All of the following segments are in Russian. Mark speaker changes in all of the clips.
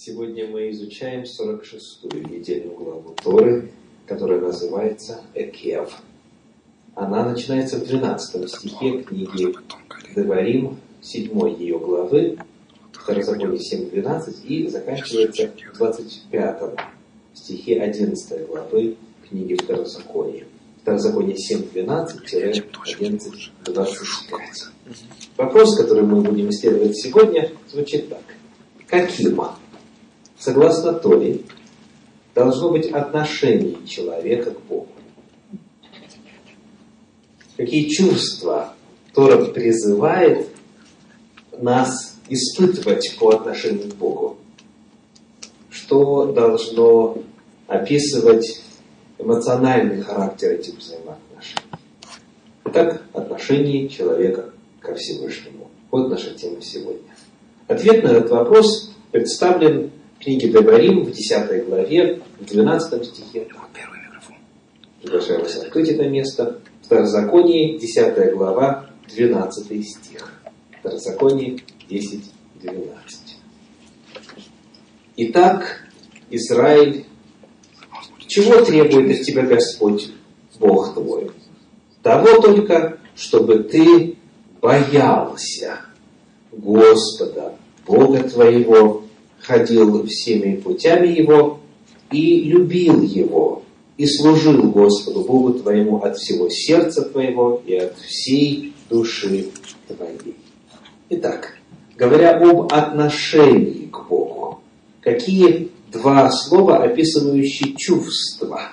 Speaker 1: Сегодня мы изучаем 46-ю недельную главу Торы, которая называется Экев. Она начинается в 12 стихе книги Деварим, 7 ее главы, Второзаконие 7.12, и заканчивается в 25 стихе 11 главы книги Второзакония. Второзаконие 7.12-11.25. Вопрос, который мы будем исследовать сегодня, звучит так. Каким согласно Торе, должно быть отношение человека к Богу. Какие чувства Тора призывает нас испытывать по отношению к Богу? Что должно описывать эмоциональный характер этих взаимоотношений? Итак, отношение человека ко Всевышнему. Вот наша тема сегодня. Ответ на этот вопрос представлен книге Дебарим в 10 главе, в 12 стихе. Первый микрофон. Приглашаю вас открыть это место. Второзаконие, 10 глава, 12 стих. Второзаконие 10, 12. Итак, Израиль, чего требует от тебя Господь, Бог твой? Того только, чтобы ты боялся Господа, Бога твоего, ходил всеми путями Его и любил Его, и служил Господу Богу твоему от всего сердца твоего и от всей души твоей. Итак, говоря об отношении к Богу, какие два слова, описывающие чувства,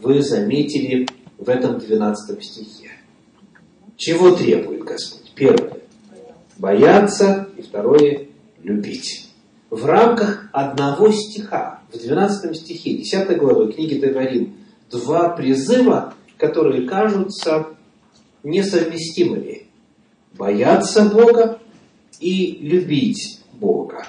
Speaker 1: вы заметили в этом 12 стихе? Чего требует Господь? Первое – бояться, и второе – любить в рамках одного стиха, в 12 стихе 10 главы книги Деварим, два призыва, которые кажутся несовместимыми. Бояться Бога и любить Бога.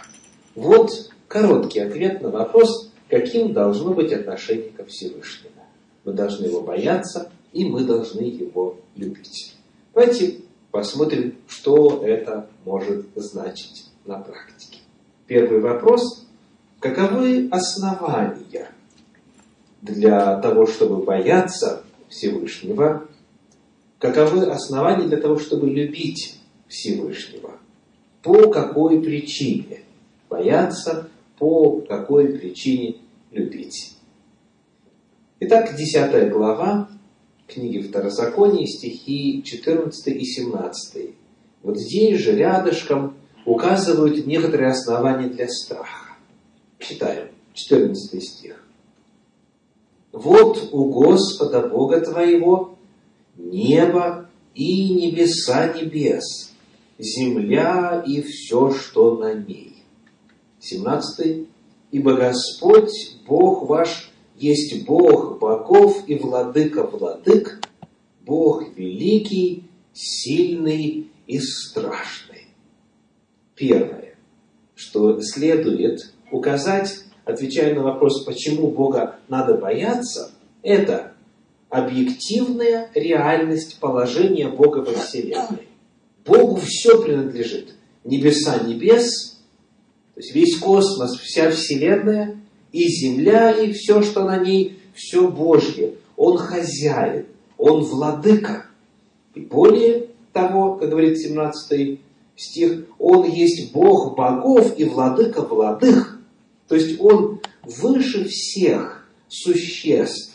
Speaker 1: Вот короткий ответ на вопрос, каким должно быть отношение ко Всевышнему. Мы должны его бояться, и мы должны его любить. Давайте посмотрим, что это может значить на практике. Первый вопрос. Каковы основания для того, чтобы бояться Всевышнего? Каковы основания для того, чтобы любить Всевышнего? По какой причине бояться? По какой причине любить? Итак, 10 глава книги Второзакония, стихи 14 и 17. Вот здесь же рядышком указывают некоторые основания для страха. Читаем, 14 стих. Вот у Господа Бога твоего небо и небеса небес, земля и все, что на ней. 17. Ибо Господь, Бог ваш, есть Бог богов и владыка владык, Бог великий, сильный и страшный. Первое, что следует указать, отвечая на вопрос, почему Бога надо бояться, это объективная реальность положения Бога во Вселенной. Богу все принадлежит. Небеса небес, то есть весь космос, вся Вселенная, и Земля, и все, что на ней, все Божье. Он хозяин, Он владыка. И более того, как говорит 17 стих, Он есть Бог богов и владыка владых. То есть Он выше всех существ,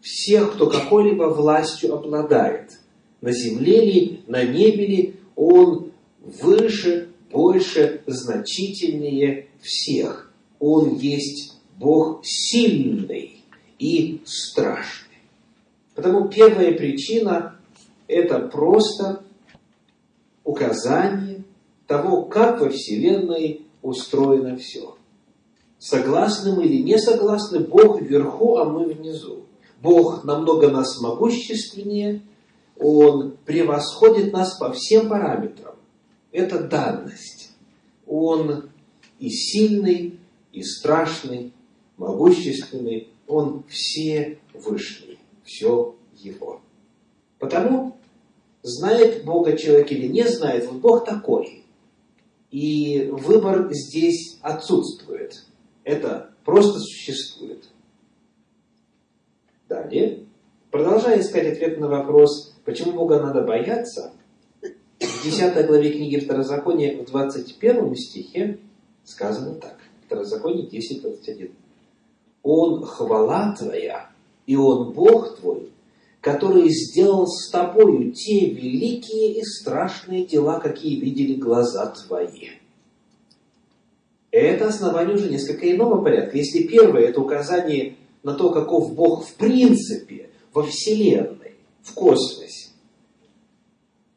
Speaker 1: всех, кто какой-либо властью обладает. На земле ли, на небе ли, Он выше, больше, значительнее всех. Он есть Бог сильный и страшный. Потому первая причина – это просто указание того, как во Вселенной устроено все. Согласны мы или не согласны, Бог вверху, а мы внизу. Бог намного нас могущественнее, Он превосходит нас по всем параметрам. Это данность. Он и сильный, и страшный, могущественный, Он все вышний, все Его. Потому знает Бога человек или не знает, вот Бог такой. И выбор здесь отсутствует. Это просто существует. Далее, продолжая искать ответ на вопрос, почему Бога надо бояться, в 10 главе книги Второзакония в 21 стихе сказано так. Второзаконие 10.21. Он хвала твоя, и он Бог твой, который сделал с тобою те великие и страшные дела, какие видели глаза твои. Это основание уже несколько иного порядка. Если первое – это указание на то, каков Бог в принципе, во Вселенной, в космосе,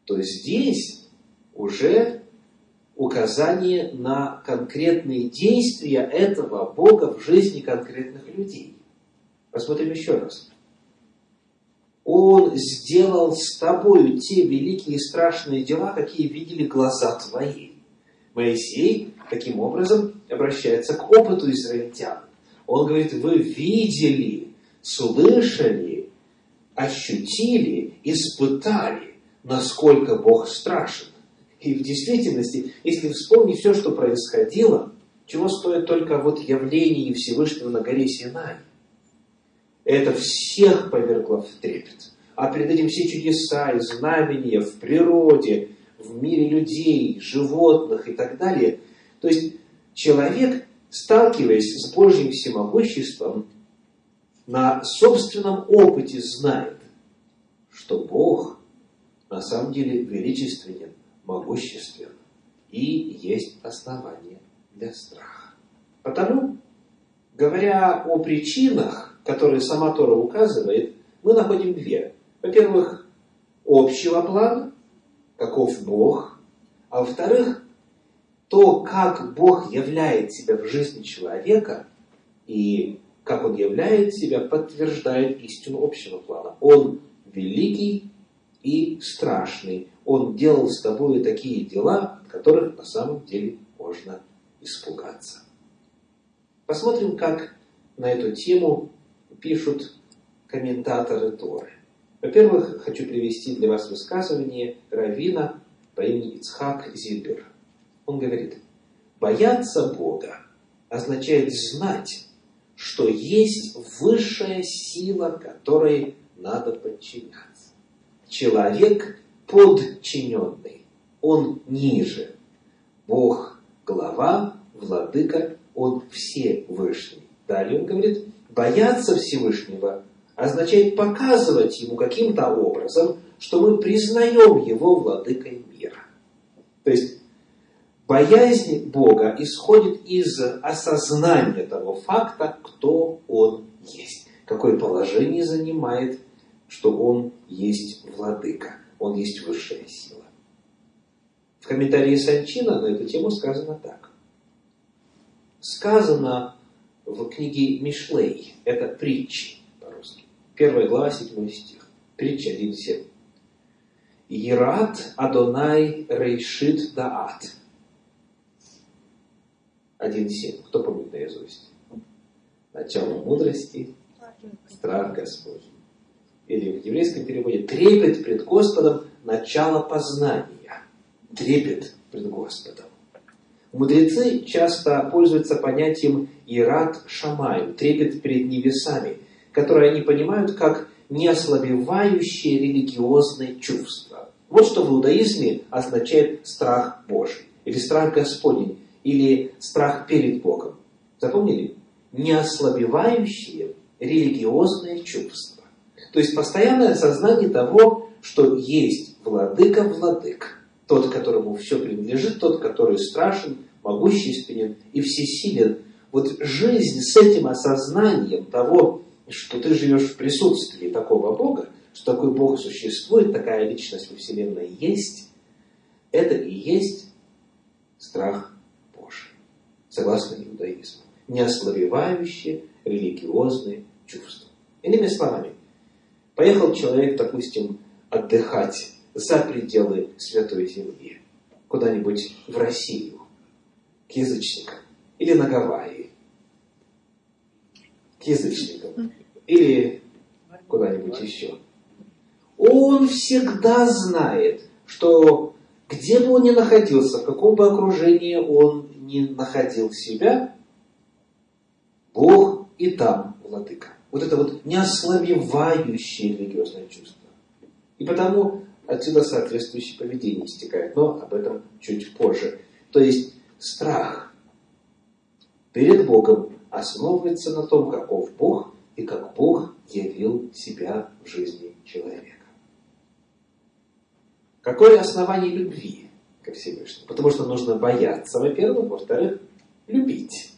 Speaker 1: то здесь уже указание на конкретные действия этого Бога в жизни конкретных людей. Посмотрим еще раз. Он сделал с тобою те великие и страшные дела, какие видели глаза твои. Моисей таким образом обращается к опыту израильтян. Он говорит, вы видели, слышали, ощутили, испытали, насколько Бог страшен. И в действительности, если вспомнить все, что происходило, чего стоит только вот явление Всевышнего на горе Синай, это всех повергло в трепет. А перед этим все чудеса и знамения в природе, в мире людей, животных и так далее. То есть человек, сталкиваясь с Божьим всемогуществом, на собственном опыте знает, что Бог на самом деле величественен, могуществен и есть основание для страха. Потому, говоря о причинах, которые сама Тора указывает, мы находим две. Во-первых, общего плана, каков Бог, а во-вторых, то, как Бог являет себя в жизни человека и как Он являет себя, подтверждает истину общего плана. Он великий и страшный. Он делал с тобой такие дела, от которых на самом деле можно испугаться. Посмотрим, как на эту тему пишут комментаторы Торы. Во-первых, хочу привести для вас высказывание Равина по имени Ицхак Зильбер. Он говорит, бояться Бога означает знать, что есть высшая сила, которой надо подчиняться. Человек подчиненный, он ниже. Бог – глава, владыка, он Всевышний. Далее он говорит, бояться Всевышнего означает показывать ему каким-то образом, что мы признаем его владыкой мира. То есть боязнь Бога исходит из осознания того факта, кто Он есть, какое положение занимает, что Он есть владыка, Он есть высшая сила. В комментарии Санчина на эту тему сказано так. Сказано в книге Мишлей, это притчи, Первая глава, 7 стих. Притча 1.7. Ерат Адонай Рейшит Даат. 1.7. Кто помнит наизусть? Начало мудрости, страх Господень. Или в еврейском переводе трепет пред Господом начало познания. Трепет пред Господом. Мудрецы часто пользуются понятием Ират Шамай, трепет перед небесами – которые они понимают как неослабевающие религиозные чувства. Вот что в иудаизме означает страх Божий, или страх Господень, или страх перед Богом. Запомнили? Неослабевающие религиозные чувства. То есть постоянное сознание того, что есть владыка владык, тот, которому все принадлежит, тот, который страшен, могущественен и всесилен. Вот жизнь с этим осознанием того, что ты живешь в присутствии такого Бога, что такой Бог существует, такая личность во Вселенной есть, это и есть страх Божий, согласно иудаизму. Неослабевающие религиозные чувства. Иными словами, поехал человек, допустим, отдыхать за пределы Святой Земли, куда-нибудь в Россию, к язычникам, или на Гавайи, к язычникам или куда-нибудь еще. Он всегда знает, что где бы он ни находился, в каком бы окружении он ни находил себя, Бог и там владыка. Вот это вот неослабевающее религиозное чувство. И потому отсюда соответствующее поведение истекает. Но об этом чуть позже. То есть страх перед Богом основывается на том, каков Бог и как Бог явил себя в жизни человека. Какое основание любви ко Всевышнему? Потому что нужно бояться, во-первых, во-вторых, любить.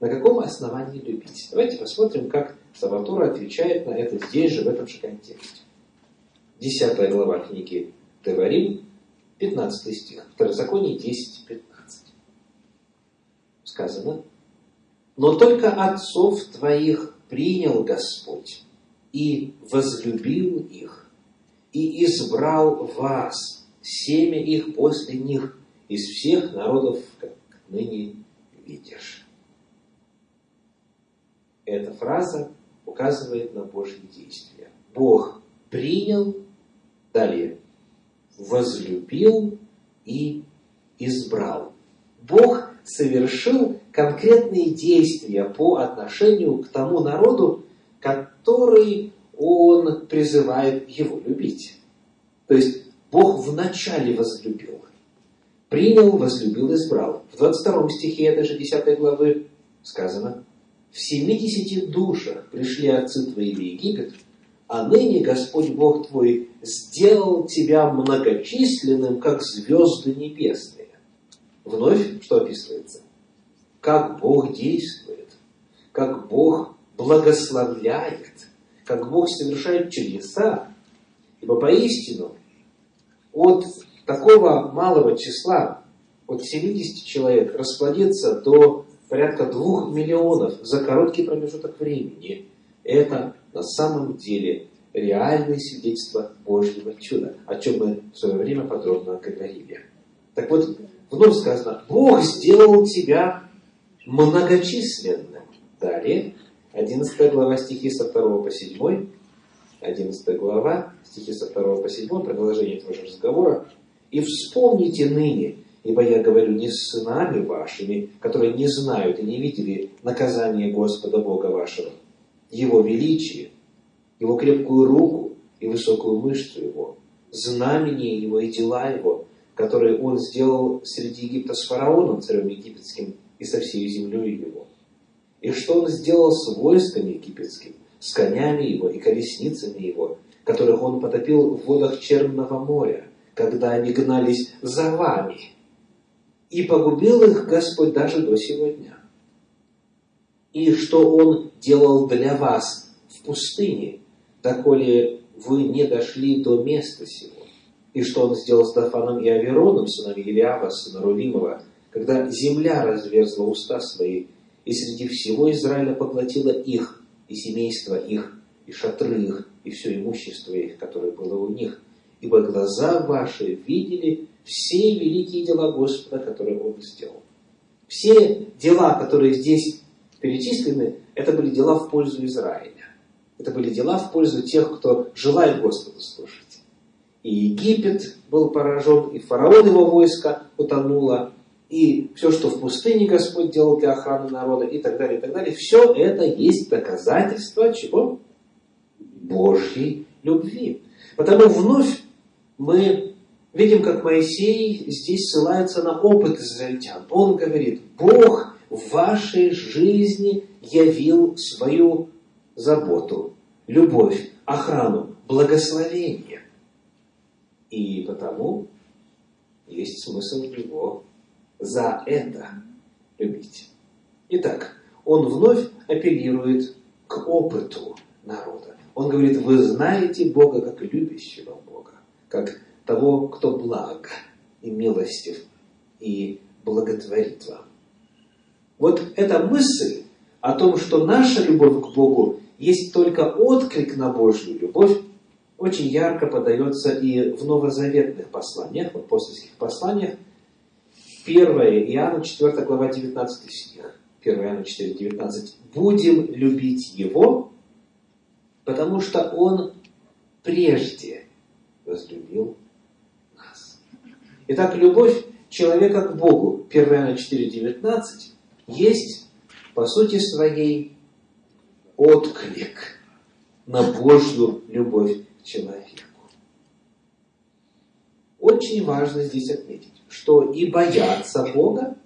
Speaker 1: На каком основании любить? Давайте посмотрим, как Саватура отвечает на это здесь же, в этом же контексте. Десятая глава книги Деварим, 15 стих. Второзаконие 10, 15. Сказано, «Но только отцов твоих принял Господь и возлюбил их, и избрал вас, семя их после них, из всех народов, как ныне видишь». Эта фраза указывает на Божьи действия. Бог принял Далее. Возлюбил и избрал. Бог совершил конкретные действия по отношению к тому народу, который Он призывает его любить. То есть Бог вначале возлюбил, принял, возлюбил, избрал. В 22 стихе этой же 10 главы сказано, «В 70 душах пришли отцы твои в Египет, а ныне Господь Бог твой сделал тебя многочисленным, как звезды небесные. Вновь что описывается? Как Бог действует, как Бог благословляет, как Бог совершает чудеса. Ибо поистину от такого малого числа, от 70 человек, расплодиться до порядка двух миллионов за короткий промежуток времени, это на самом деле реальное свидетельство Божьего чуда, о чем мы в свое время подробно говорили. Так вот, вновь сказано, Бог сделал тебя многочисленным. Далее, 11 глава стихи со 2 по 7, 11 глава, стихи со 2 по 7, продолжение этого же разговора. «И вспомните ныне, ибо я говорю не с сынами вашими, которые не знают и не видели наказание Господа Бога вашего, его величие, его крепкую руку и высокую мышцу его, знамения его и дела его, которые он сделал среди Египта с фараоном, царем египетским, и со всей землей его. И что он сделал с войсками египетским, с конями его и колесницами его, которых он потопил в водах Черного моря, когда они гнались за вами. И погубил их Господь даже до сегодня и что Он делал для вас в пустыне, доколе вы не дошли до места сего, и что Он сделал с Дафаном и Авероном, сынами Илиава, сына Рувимова, когда земля разверзла уста свои, и среди всего Израиля поглотила их, и семейство их, и шатры их, и все имущество их, которое было у них. Ибо глаза ваши видели все великие дела Господа, которые Он сделал. Все дела, которые здесь перечислены, это были дела в пользу Израиля. Это были дела в пользу тех, кто желает Господу слушать. И Египет был поражен, и фараон его войско утонуло, и все, что в пустыне Господь делал для охраны народа, и так далее, и так далее. Все это есть доказательство чего? Божьей любви. Потому вновь мы видим, как Моисей здесь ссылается на опыт израильтян. Он говорит, Бог в вашей жизни явил свою заботу, любовь, охрану, благословение. И потому есть смысл его за это любить. Итак, он вновь апеллирует к опыту народа. Он говорит, вы знаете Бога как любящего Бога, как того, кто благ и милостив и благотворит вам. Вот эта мысль о том, что наша любовь к Богу есть только отклик на Божью любовь, очень ярко подается и в новозаветных посланиях, в апостольских посланиях. 1 Иоанна 4 глава 19 стих. 1 Иоанна 4, 19. «Будем любить Его, потому что Он прежде возлюбил нас». Итак, любовь человека к Богу, 1 Иоанна 4, 19, есть по сути своей отклик на Божью любовь к человеку. Очень важно здесь отметить, что и бояться Бога,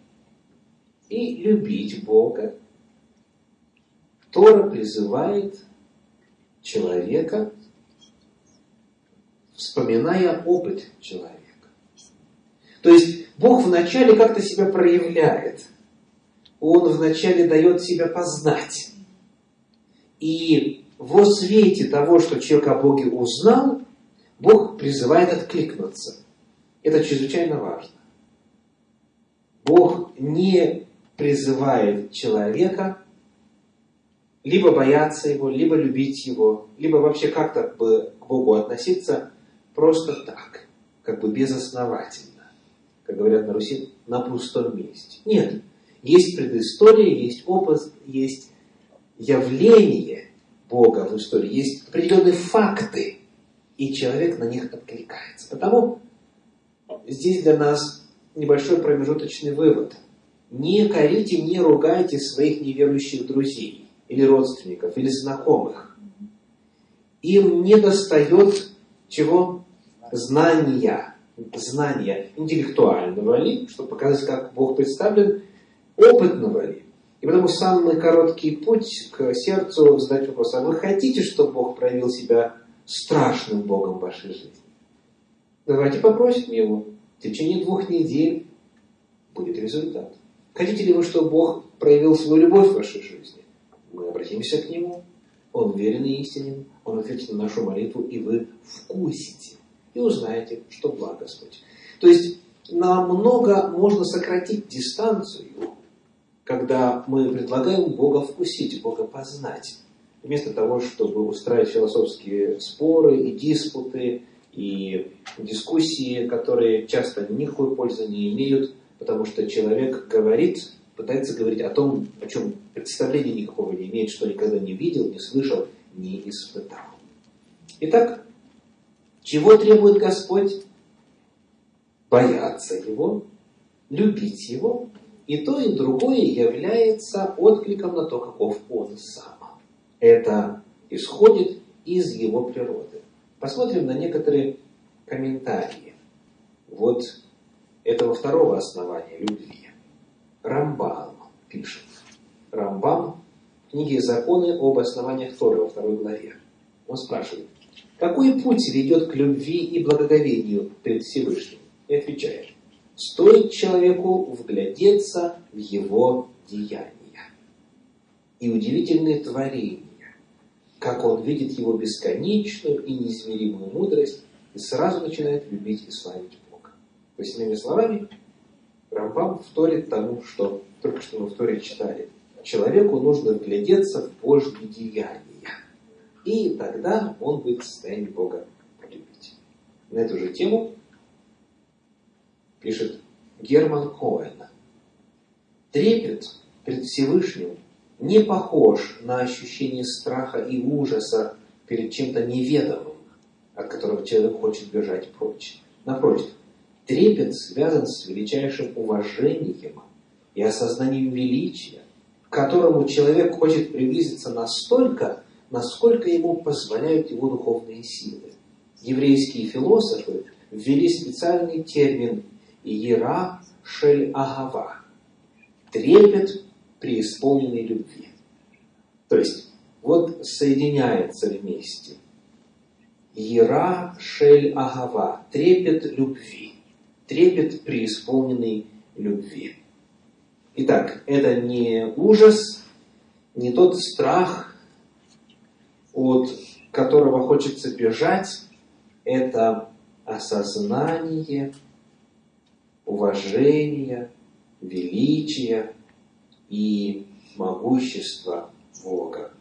Speaker 1: и любить Бога Тора призывает человека, вспоминая опыт человека. То есть Бог вначале как-то себя проявляет. Он вначале дает себя познать. И во свете того, что человек о Боге узнал, Бог призывает откликнуться. Это чрезвычайно важно. Бог не призывает человека либо бояться его, либо любить его, либо вообще как-то к Богу относиться просто так, как бы безосновательно как говорят на Руси, на пустом месте. Нет. Есть предыстория, есть опыт, есть явление Бога в истории, есть определенные факты, и человек на них откликается. Потому здесь для нас небольшой промежуточный вывод. Не корите, не ругайте своих неверующих друзей, или родственников, или знакомых. Им не достает чего? Знания знания интеллектуального чтобы показать, как Бог представлен, опытного ли. И потому самый короткий путь к сердцу задать вопрос, а вы хотите, чтобы Бог проявил себя страшным Богом в вашей жизни? Давайте попросим Его. В течение двух недель будет результат. Хотите ли вы, чтобы Бог проявил свою любовь в вашей жизни? Мы обратимся к Нему. Он верен и истинен. Он ответит на нашу молитву, и вы вкусите и узнаете, что благ Господь. То есть намного можно сократить дистанцию, когда мы предлагаем Бога вкусить, Бога познать. Вместо того, чтобы устраивать философские споры и диспуты, и дискуссии, которые часто никакой пользы не имеют, потому что человек говорит, пытается говорить о том, о чем представления никакого не имеет, что никогда не видел, не слышал, не испытал. Итак, чего требует Господь? Бояться Его, любить Его. И то, и другое является откликом на то, каков Он сам. Это исходит из Его природы. Посмотрим на некоторые комментарии. Вот этого второго основания любви. Рамбам пишет. Рамбам в книге «Законы об основаниях Торы» во второй главе. Он спрашивает, какой путь ведет к любви и благоговению пред Всевышним? И отвечает, стоит человеку вглядеться в его деяния и удивительные творения, как он видит его бесконечную и неизмеримую мудрость и сразу начинает любить и славить Бога. То есть, иными словами, Рамбам вторит тому, что только что мы в Торе читали. Человеку нужно вглядеться в Божьи деяния и тогда он будет в состоянии Бога полюбить. На эту же тему пишет Герман Коэн. Трепет перед Всевышним не похож на ощущение страха и ужаса перед чем-то неведомым, от которого человек хочет бежать прочь. Напротив, трепет связан с величайшим уважением и осознанием величия, к которому человек хочет приблизиться настолько, насколько ему позволяют его духовные силы. Еврейские философы ввели специальный термин «ера шель агава» – трепет преисполненной любви. То есть, вот соединяется вместе. «ера шель агава» – трепет любви, трепет преисполненной любви. Итак, это не ужас, не тот страх, от которого хочется бежать, это осознание, уважение, величие и могущество Бога.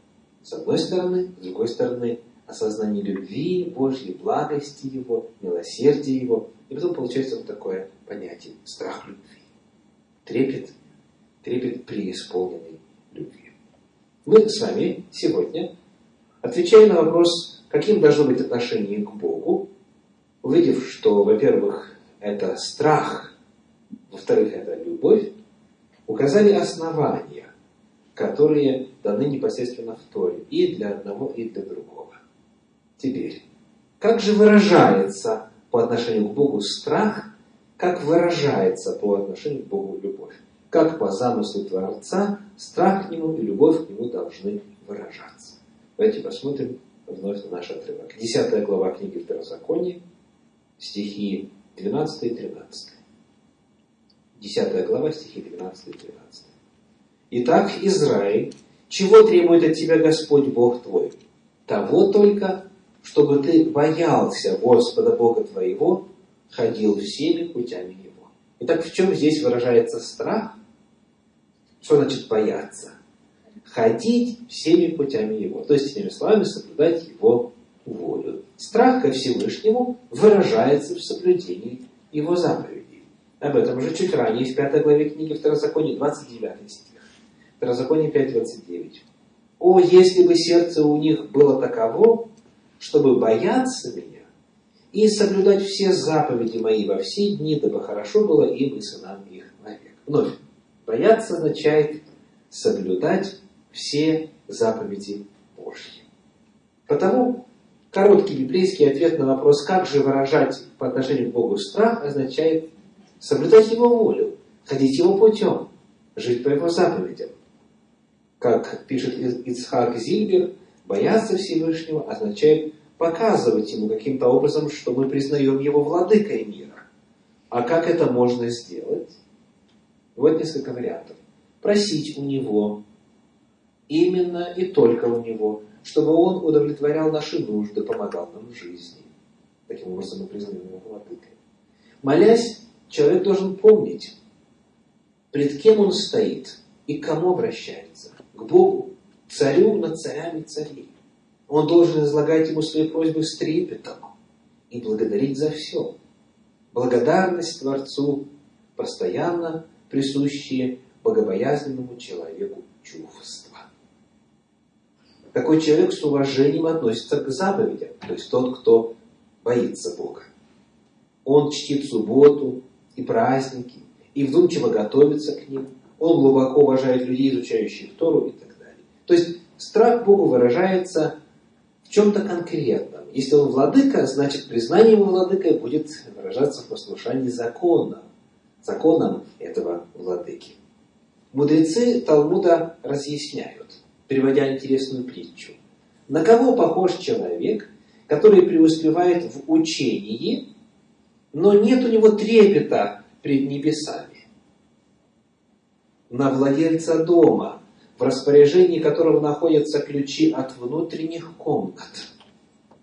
Speaker 1: С одной стороны, с другой стороны, осознание любви Божьей, благости Его, милосердия Его. И потом получается вот такое понятие – страх любви. Трепет, трепет преисполненной любви. Мы с вами сегодня Отвечая на вопрос, каким должно быть отношение к Богу, увидев, что, во-первых, это страх, во-вторых, это любовь, указали основания, которые даны непосредственно в Торе. И для одного, и для другого. Теперь, как же выражается по отношению к Богу страх, как выражается по отношению к Богу любовь? Как по замыслу Творца страх к Нему и любовь к Нему должны выражаться? Давайте посмотрим вновь на наш отрывок. Десятая глава книги Второзакония, стихи 12 и 13. Десятая глава, стихи 12 и 13. Итак, Израиль, чего требует от тебя Господь Бог твой? Того только, чтобы ты боялся Господа Бога твоего, ходил всеми путями Его. Итак, в чем здесь выражается страх? Что значит бояться? Ходить всеми путями Его. То есть, иными словами, соблюдать Его волю. Страх ко Всевышнему выражается в соблюдении Его заповедей. Об этом уже чуть ранее, в пятой главе книги Второзакония, 29 стих. Второзаконие 5.29. «О, если бы сердце у них было таково, чтобы бояться меня и соблюдать все заповеди мои во все дни, дабы хорошо было им и сынам их навек». Вновь, бояться означает соблюдать все заповеди Божьи. Потому короткий библейский ответ на вопрос, как же выражать по отношению к Богу страх, означает соблюдать Его волю, ходить Его путем, жить по Его заповедям. Как пишет Ицхак Зильбер, бояться Всевышнего означает показывать ему каким-то образом, что мы признаем его владыкой мира. А как это можно сделать? Вот несколько вариантов. Просить у него, именно и только у него, чтобы он удовлетворял наши нужды, помогал нам в жизни. Таким образом мы признаем его владыкой. Молясь, человек должен помнить, пред кем он стоит и к кому обращается к Богу, царю над царями царей. Он должен излагать ему свои просьбы с трепетом и благодарить за все. Благодарность Творцу постоянно присущие богобоязненному человеку чувства. Такой человек с уважением относится к заповедям, то есть тот, кто боится Бога. Он чтит субботу и праздники, и вдумчиво готовится к ним – он глубоко уважает людей, изучающих Тору и так далее. То есть страх Богу выражается в чем-то конкретном. Если он владыка, значит признание его владыкой будет выражаться в послушании закона, законам этого владыки. Мудрецы Талмуда разъясняют, переводя интересную притчу. На кого похож человек, который преуспевает в учении, но нет у него трепета пред небесами? на владельца дома, в распоряжении которого находятся ключи от внутренних комнат.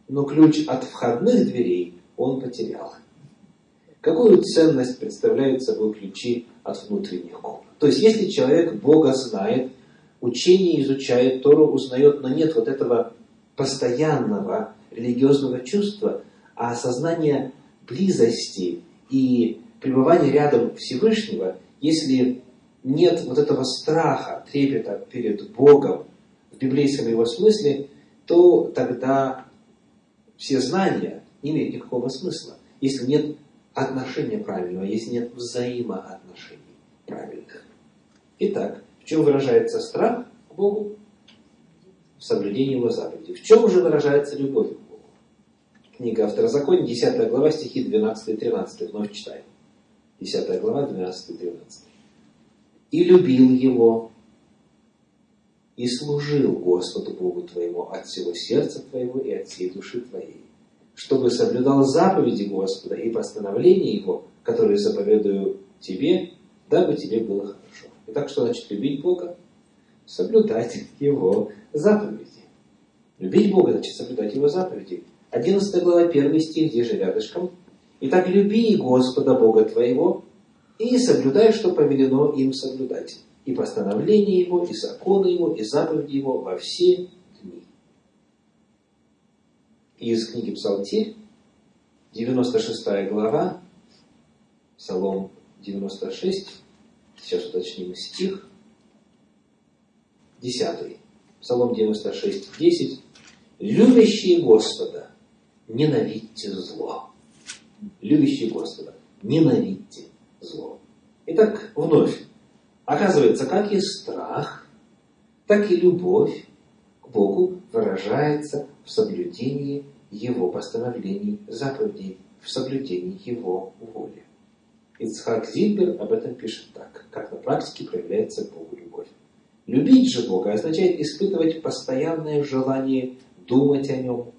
Speaker 1: Но ключ от входных дверей он потерял. Какую ценность представляют собой ключи от внутренних комнат? То есть, если человек Бога знает, учение изучает, Тору узнает, но нет вот этого постоянного религиозного чувства, а осознание близости и пребывания рядом Всевышнего, если нет вот этого страха, трепета перед Богом в библейском его смысле, то тогда все знания не имеют никакого смысла, если нет отношения правильного, если нет взаимоотношений правильных. Итак, в чем выражается страх к Богу? В соблюдении Его заповедей. В чем же выражается любовь к? Книга Второзакония, 10 глава, стихи 12 и 13. Вновь читаем. 10 глава, 12 и 13 и любил Его, и служил Господу Богу твоему от всего сердца твоего и от всей души твоей, чтобы соблюдал заповеди Господа и постановления Его, которые заповедую тебе, дабы тебе было хорошо. Итак, что значит любить Бога? Соблюдать Его заповеди. Любить Бога значит соблюдать Его заповеди. 11 глава, 1 стих, где же рядышком. Итак, люби Господа Бога твоего и соблюдай, что повелено им соблюдать, и постановления его, и законы его, и заповеди его во все дни. Из книги Псалтирь, 96 глава, Псалом 96, сейчас уточним стих, 10. Псалом 96, 10. «Любящие Господа, ненавидьте зло». Любящие Господа, ненавидьте зло. Итак, вновь. Оказывается, как и страх, так и любовь к Богу выражается в соблюдении Его постановлений, заповедей, в соблюдении Его воли. Ицхак Зильбер об этом пишет так, как на практике проявляется Богу любовь. Любить же Бога означает испытывать постоянное желание думать о Нем,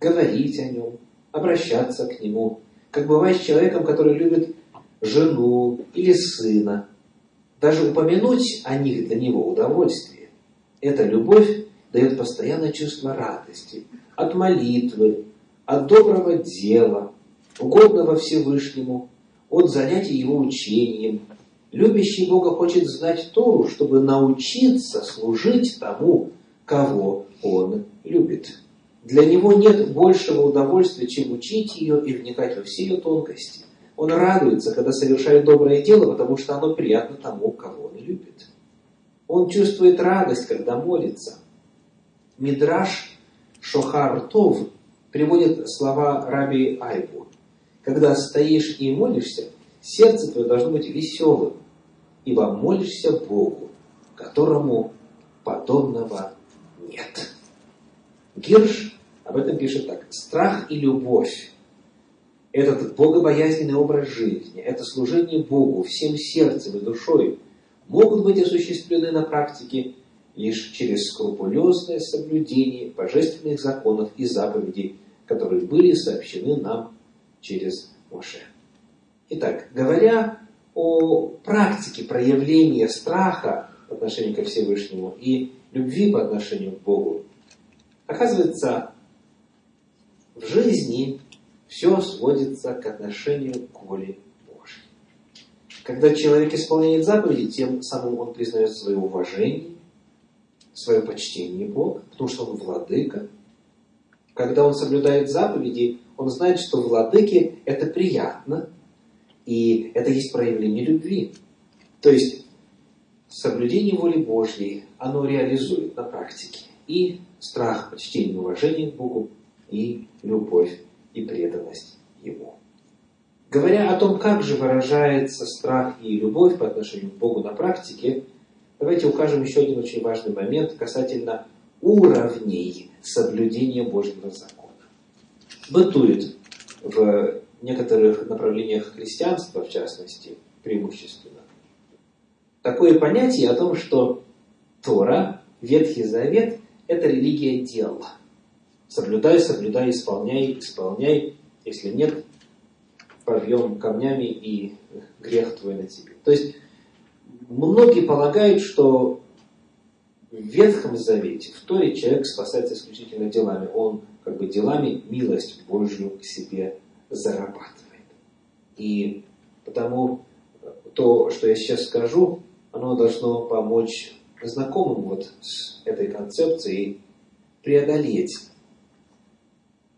Speaker 1: говорить о Нем, обращаться к Нему, как бывает с человеком, который любит жену или сына. Даже упомянуть о них для него удовольствие. Эта любовь дает постоянное чувство радости от молитвы, от доброго дела, угодного Всевышнему, от занятий его учением. Любящий Бога хочет знать Тору, чтобы научиться служить тому, кого он любит. Для него нет большего удовольствия, чем учить ее и вникать во все ее тонкости. Он радуется, когда совершает доброе дело, потому что оно приятно тому, кого он любит. Он чувствует радость, когда молится. Мидраш Шохар Тов приводит слова Раби Айбу. Когда стоишь и молишься, сердце твое должно быть веселым, ибо молишься Богу, которому подобного нет. Гирш об этом пишет так. Страх и любовь, этот богобоязненный образ жизни, это служение Богу всем сердцем и душой могут быть осуществлены на практике лишь через скрупулезное соблюдение божественных законов и заповедей, которые были сообщены нам через Моше. Итак, говоря о практике проявления страха по отношению ко Всевышнему и любви по отношению к Богу, оказывается, в жизни все сводится к отношению к воле Божьей. Когда человек исполняет заповеди, тем самым он признает свое уважение, свое почтение Бога, потому что он владыка. Когда он соблюдает заповеди, он знает, что владыке это приятно, и это есть проявление любви. То есть соблюдение воли Божьей, оно реализует на практике и страх, почтение, уважение к Богу, и любовь и преданность Ему. Говоря о том, как же выражается страх и любовь по отношению к Богу на практике, давайте укажем еще один очень важный момент касательно уровней соблюдения Божьего закона. Бытует в некоторых направлениях христианства, в частности, преимущественно, такое понятие о том, что Тора, Ветхий Завет – это религия дела – Соблюдай, соблюдай, исполняй, исполняй. Если нет, порвем камнями и грех твой на тебе. То есть, многие полагают, что в Ветхом Завете, в Торе человек спасается исключительно делами. Он как бы делами милость Божью к себе зарабатывает. И потому то, что я сейчас скажу, оно должно помочь знакомым вот с этой концепцией преодолеть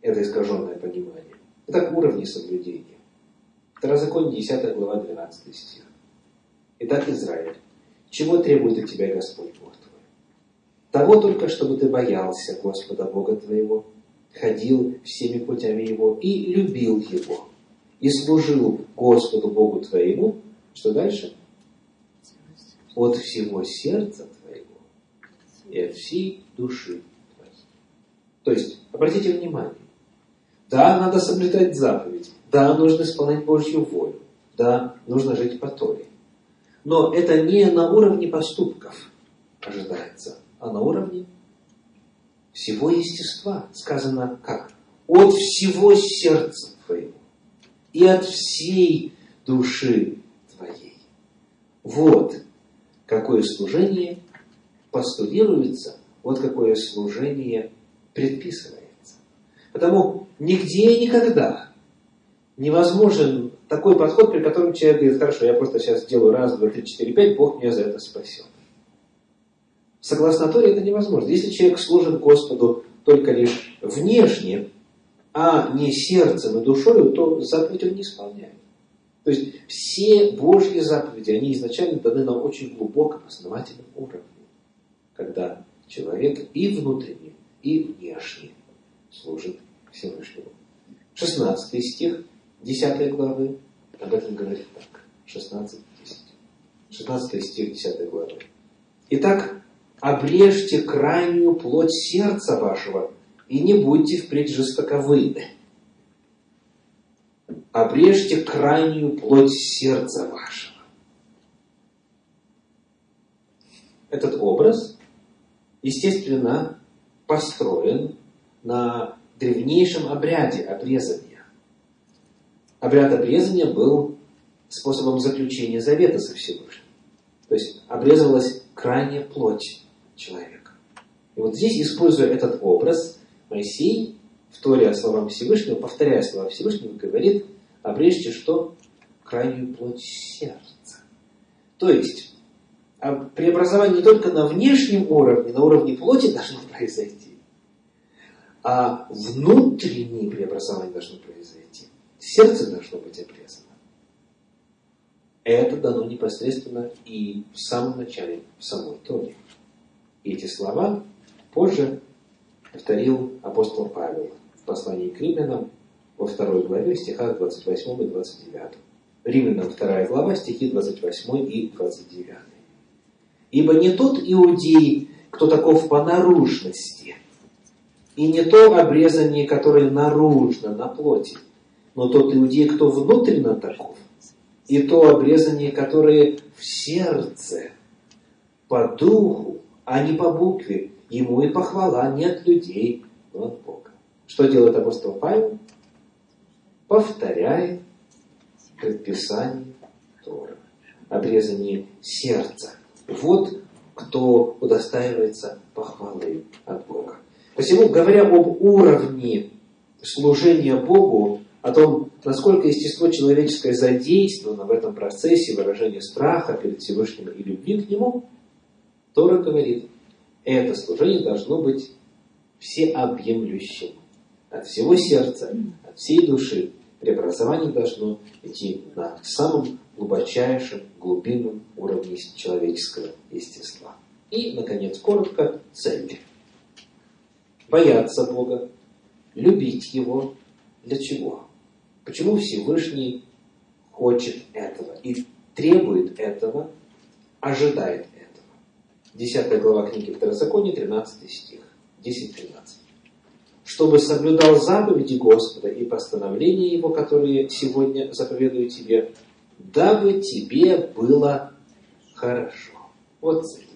Speaker 1: это искаженное понимание. Итак, уровни соблюдения. Второзаконие, 10 глава, 12 стих. Итак, Израиль, чего требует от тебя Господь Бог твой? Того только, чтобы ты боялся Господа Бога твоего, ходил всеми путями Его и любил Его, и служил Господу Богу твоему, что дальше? От всего сердца твоего и от всей души твоей. То есть, обратите внимание, да, надо соблюдать заповедь. Да, нужно исполнять Божью волю. Да, нужно жить по Торе. Но это не на уровне поступков ожидается, а на уровне всего естества. Сказано как? От всего сердца твоего и от всей души твоей. Вот какое служение постулируется, вот какое служение предписывается. Потому нигде и никогда невозможен такой подход, при котором человек говорит, хорошо, я просто сейчас сделаю раз, два, три, четыре, пять, Бог меня за это спасет. Согласно Торе это невозможно. Если человек служит Господу только лишь внешне, а не сердцем и душой, то заповедь он не исполняет. То есть все Божьи заповеди, они изначально даны на очень глубоком, основательном уровне, когда человек и внутренне, и внешне служит Всевышнему. 16 стих 10 главы об этом говорит так. 16, 10. 16 стих 10 главы. Итак, обрежьте крайнюю плоть сердца вашего, и не будьте впредь жестоковыйны. Обрежьте крайнюю плоть сердца вашего. Этот образ, естественно, построен на древнейшем обряде обрезания. Обряд обрезания был способом заключения завета со Всевышним. То есть обрезывалась крайняя плоть человека. И вот здесь, используя этот образ, Моисей, вторя словам Всевышнего, повторяя слова Всевышнего, говорит, обрежьте что? Крайнюю плоть сердца. То есть, преобразование не только на внешнем уровне, на уровне плоти должно произойти, а внутреннее преобразование должно произойти. Сердце должно быть обрезано. Это дано непосредственно и в самом начале, в самой Торе. И эти слова позже повторил апостол Павел в послании к римлянам во второй главе, стихах 28 и 29. Римлянам вторая глава, стихи 28 и 29. Ибо не тот иудей, кто таков по наружности, и не то обрезание, которое наружно, на плоти, но тот иудей, кто внутренно таков, и то обрезание, которое в сердце, по духу, а не по букве, ему и похвала не от людей, но от Бога. Что делает апостол Павел? Повторяет предписание Тора. Обрезание сердца. Вот кто удостаивается похвалы от Бога. Посему, говоря об уровне служения Богу, о том, насколько естество человеческое задействовано в этом процессе выражения страха перед Всевышним и любви к Нему, Тора говорит, это служение должно быть всеобъемлющим. От всего сердца, от всей души. Преобразование должно идти на самом глубочайшем, глубинном уровне человеческого естества. И, наконец, коротко, цель. Бояться Бога, любить Его. Для чего? Почему Всевышний хочет этого и требует этого, ожидает 10 глава книги Второзакония, 13 стих. 10-13. Чтобы соблюдал заповеди Господа и постановления Его, которые сегодня заповедую тебе, дабы тебе было хорошо. Вот цель.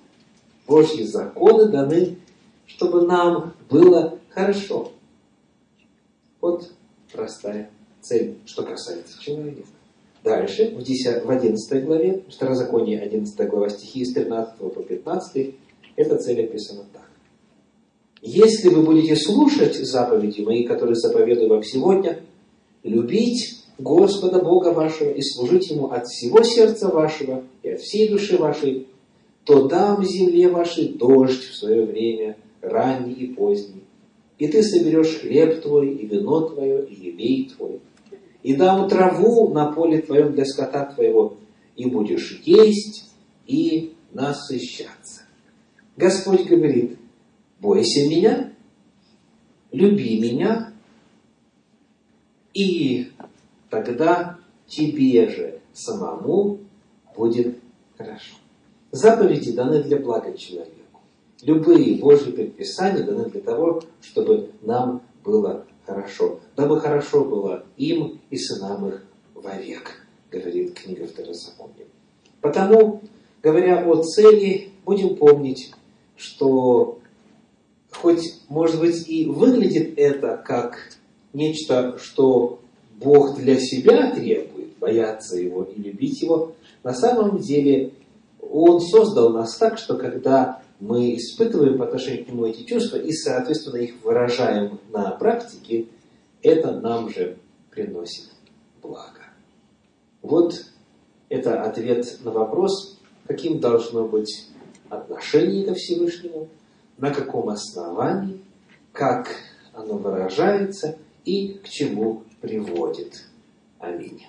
Speaker 1: Божьи законы даны, чтобы нам было хорошо. Вот простая цель, что касается человека. Дальше, в, 10, в 11 главе, Второзаконие 11 глава стихи с 13 по 15, эта цель описана так. Если вы будете слушать заповеди мои, которые заповедую вам сегодня, любить Господа Бога вашего и служить Ему от всего сердца вашего и от всей души вашей, то дам земле вашей дождь в свое время, ранний и поздний, и ты соберешь хлеб твой, и вино твое, и елей твой, и дам траву на поле твоем для скота твоего, и будешь есть и насыщаться. Господь говорит, бойся меня, люби меня, и тогда тебе же самому будет хорошо. Заповеди даны для блага человеку. Любые Божьи предписания даны для того, чтобы нам было хорошо, дабы хорошо было им и сынам их вовек, говорит книга Второзакония. Потому, говоря о цели, будем помнить, что хоть, может быть, и выглядит это как нечто, что Бог для себя требует, бояться Его и любить Его, на самом деле Он создал нас так, что когда мы испытываем по отношению к нему эти чувства и, соответственно, их выражаем на практике, это нам же приносит благо. Вот это ответ на вопрос, каким должно быть отношение ко Всевышнему, на каком основании, как оно выражается и к чему приводит. Аминь.